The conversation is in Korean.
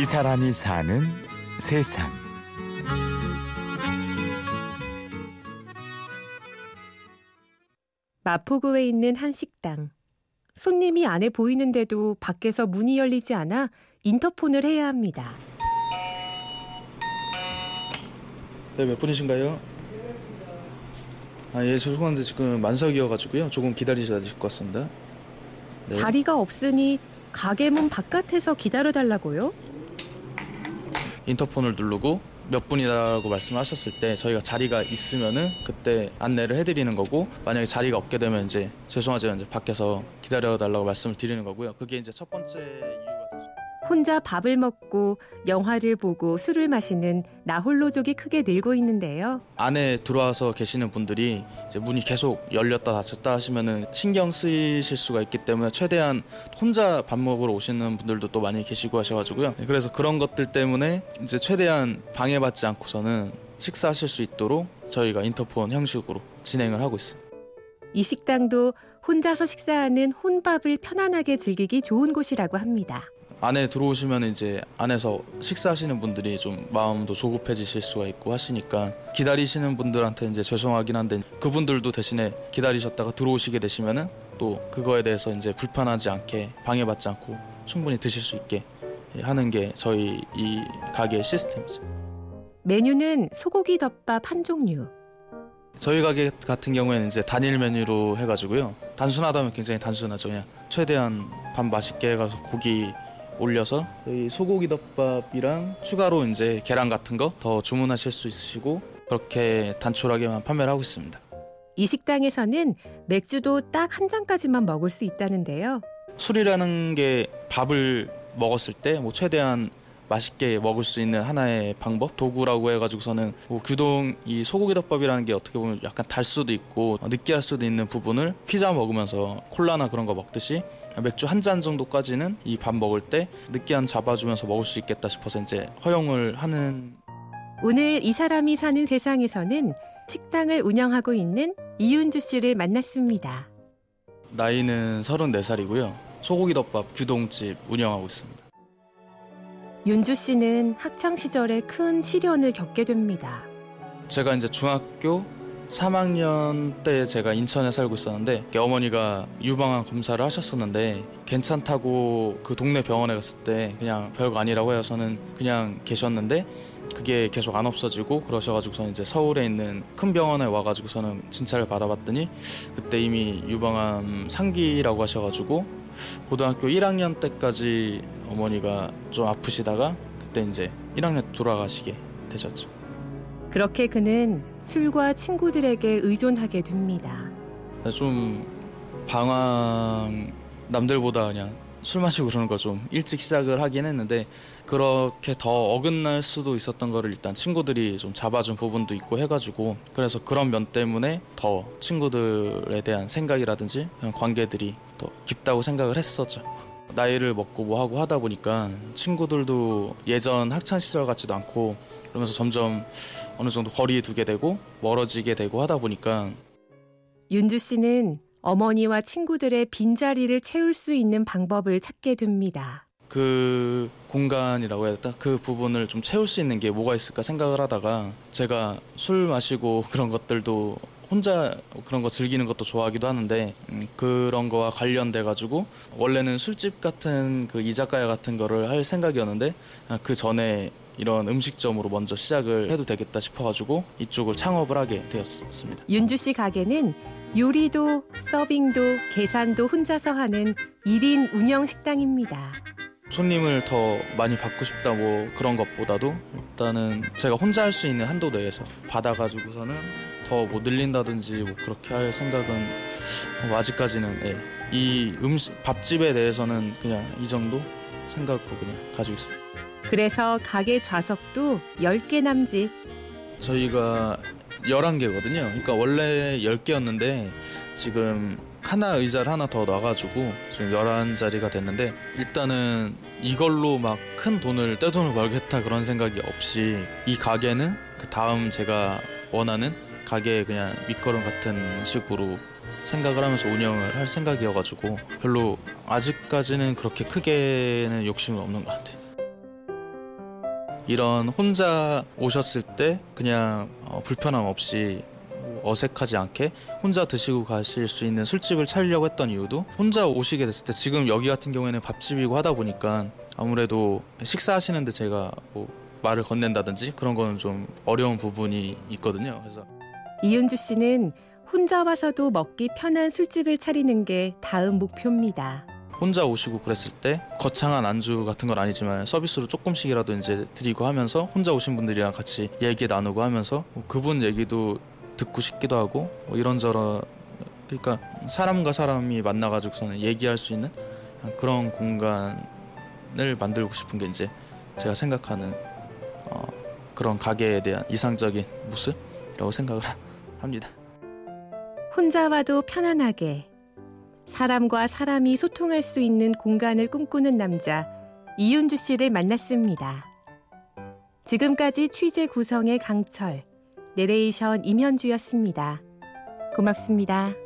이 사람이 사는 세상. 마포구에 있는 한 식당. 손님이 안에 보이는데도 밖에서 문이 열리지 않아 인터폰을 해야 합니다. 네, 몇 분이신가요? 아, 예, 죄송한데 지금 만석이어가지고요. 조금 기다리셔야 될 것 같습니다. 네. 자리가 없으니 가게 문 바깥에서 기다려달라고요? 인터폰을 누르고 몇 분이라고 말씀하셨을 때 저희가 자리가 있으면은 그때 안내를 해드리는 거고 만약에 자리가 없게 되면 이제 죄송하지만 이제 밖에서 기다려 달라고 말씀을 드리는 거고요. 그게 이제 첫 번째. 혼자 밥을 먹고 영화를 보고 술을 마시는 나홀로족이 크게 늘고 있는데요. 안에 들어와서 계시는 분들이 이제 문이 계속 열렸다 닫혔다 하시면은 신경 쓰이실 수가 있기 때문에 최대한 혼자 밥 먹으러 오시는 분들도 또 많이 계시고 하셔가지고요. 그래서 그런 것들 때문에 이제 최대한 방해받지 않고서는 식사하실 수 있도록 저희가 인터폰 형식으로 진행을 하고 있습니다. 이 식당도 혼자서 식사하는 혼밥을 편안하게 즐기기 좋은 곳이라고 합니다. 안에 들어오시면 이제 안에서 식사하시는 분들이 좀 마음도 조급해지실 수가 있고 하시니까 기다리시는 분들한테 이제 죄송하긴 한데 그분들도 대신에 기다리셨다가 들어오시게 되시면은 또 그거에 대해서 이제 불편하지 않게 방해받지 않고 충분히 드실 수 있게 하는 게 저희 이 가게 시스템이죠. 메뉴는 소고기 덮밥 한 종류. 저희 가게 같은 경우에는 이제 단일 메뉴로 해가지고요. 단순하다면 굉장히 단순하죠. 그냥 최대한 밥 맛있게 해가서 고기 올려서 저희 소고기 덮밥이랑 추가로 이제 계란 같은 거 더 주문하실 수 있으시고 그렇게 단촐하게만 판매를 하고 있습니다. 이 식당에서는 맥주도 딱 한 잔까지만 먹을 수 있다는데요. 술이라는 게 밥을 먹었을 때 뭐 최대한 맛있게 먹을 수 있는 하나의 방법 도구라고 해가지고서는 뭐 규동 이 소고기 덮밥이라는 게 어떻게 보면 약간 달 수도 있고 느끼할 수도 있는 부분을 피자 먹으면서 콜라나 그런 거 먹듯이 맥주 한 잔 정도까지는 이 밥 먹을 때 느끼한 잡아주면서 먹을 수 있겠다 싶어서 이제 허용을 하는 오늘 이 사람이 사는 세상에서는 식당을 운영하고 있는 이윤주 씨를 만났습니다. 나이는 34살이고요 소고기 덮밥 규동집 운영하고 있습니다. 윤주 씨는 학창 시절에 큰 시련을 겪게 됩니다. 제가 이제 중학교 3학년 때 제가 인천에 살고 있었는데 어머니가 유방암 검사를 하셨었는데 괜찮다고 그 동네 병원에 갔을 때 그냥 별거 아니라고 해서는 그냥 계셨는데 그게 계속 안 없어지고 그러셔가지고서 이제 서울에 있는 큰 병원에 와가지고서는 진찰을 받아봤더니 그때 이미 유방암 상기라고 하셔가지고 고등학교 1학년 때까지 어머니가 좀 아프시다가 그때 이제 1학년 돌아가시게 되셨죠. 그렇게 그는 술과 친구들에게 의존하게 됩니다. 좀 방황 남들보다 그냥 술 마시고 그러는 걸 좀 일찍 시작을 하긴 했는데 그렇게 더 어긋날 수도 있었던 거를 일단 친구들이 좀 잡아준 부분도 있고 해가지고 그래서 그런 면 때문에 더 친구들에 대한 생각이라든지 관계들이 더 깊다고 생각을 했었죠. 나이를 먹고 뭐 하고 하다 보니까 친구들도 예전 학창 시절 같지도 않고 그러면서 점점 어느 정도 거리에 두게 되고 멀어지게 되고 하다 보니까 윤주 씨는 어머니와 친구들의 빈자리를 채울 수 있는 방법을 찾게 됩니다. 그 공간이라고 해야 될까? 그 부분을 좀 채울 수 있는 게 뭐가 있을까 생각을 하다가 제가 술 마시고 그런 것들도 혼자 그런 거 즐기는 것도 좋아하기도 하는데 음, 그런 거와 관련돼 가지고 원래는 술집 같은 그 이자카야 같은 거를 할 생각이었는데 아, 그 전에 이런 음식점으로 먼저 시작을 해도 되겠다 싶어가지고 이쪽을 창업을 하게 되었습니다. 윤주 씨 가게는 요리도 서빙도 계산도 혼자서 하는 1인 운영 식당입니다. 손님을 더 많이 받고 싶다 뭐 그런 것보다도 일단은 제가 혼자 할 수 있는 한도 내에서 받아가지고서는 더 뭐 늘린다든지 뭐 그렇게 할 생각은 뭐 아직까지는 예. 이 음식 밥집에 대해서는 그냥 이 정도 생각으로 그냥 가지고 있어요. 그래서 가게 좌석도 10개 남짓. 저희가 11개거든요. 그러니까 원래 10개였는데 지금 하나 의자를 하나 더 놔가지고 지금 11자리가 됐는데 일단은 이걸로 막 큰 돈을 떼돈을 벌겠다 그런 생각이 없이 이 가게는 그 다음 제가 원하는 가게 그냥 밑거름 같은 식으로 생각을 하면서 운영을 할 생각이어가지고 별로 아직까지는 그렇게 크게는 욕심은 없는 것 같아요. 이런 혼자 오셨을 때 그냥 어, 불편함 없이 어색하지 않게 혼자 드시고 가실 수 있는 술집을 차리려고 했던 이유도 혼자 오시게 됐을 때 지금 여기 같은 경우에는 밥집이고 하다 보니까 아무래도 식사하시는데 제가 뭐 말을 건넨다든지 그런 거는 좀 어려운 부분이 있거든요. 그래서 이은주 씨는 혼자 와서도 먹기 편한 술집을 차리는 게 다음 목표입니다. 혼자 오시고 그랬을 때 거창한 안주 같은 건 아니지만 서비스로 조금씩이라도 이제 드리고 하면서 혼자 오신 분들이랑 같이 얘기 나누고 하면서 뭐 그분 얘기도 듣고 싶기도 하고 뭐 이런저런 그러니까 사람과 사람이 만나가지고서는 얘기할 수 있는 그런 공간을 만들고 싶은 게 이제 제가 생각하는 어, 그런 가게에 대한 이상적인 모습이라고 생각을 합니다. 혼자 와도 편안하게 사람과 사람이 소통할 수 있는 공간을 꿈꾸는 남자 이윤주 씨를 만났습니다. 지금까지 취재 구성의 강철, 내레이션 임현주였습니다. 고맙습니다.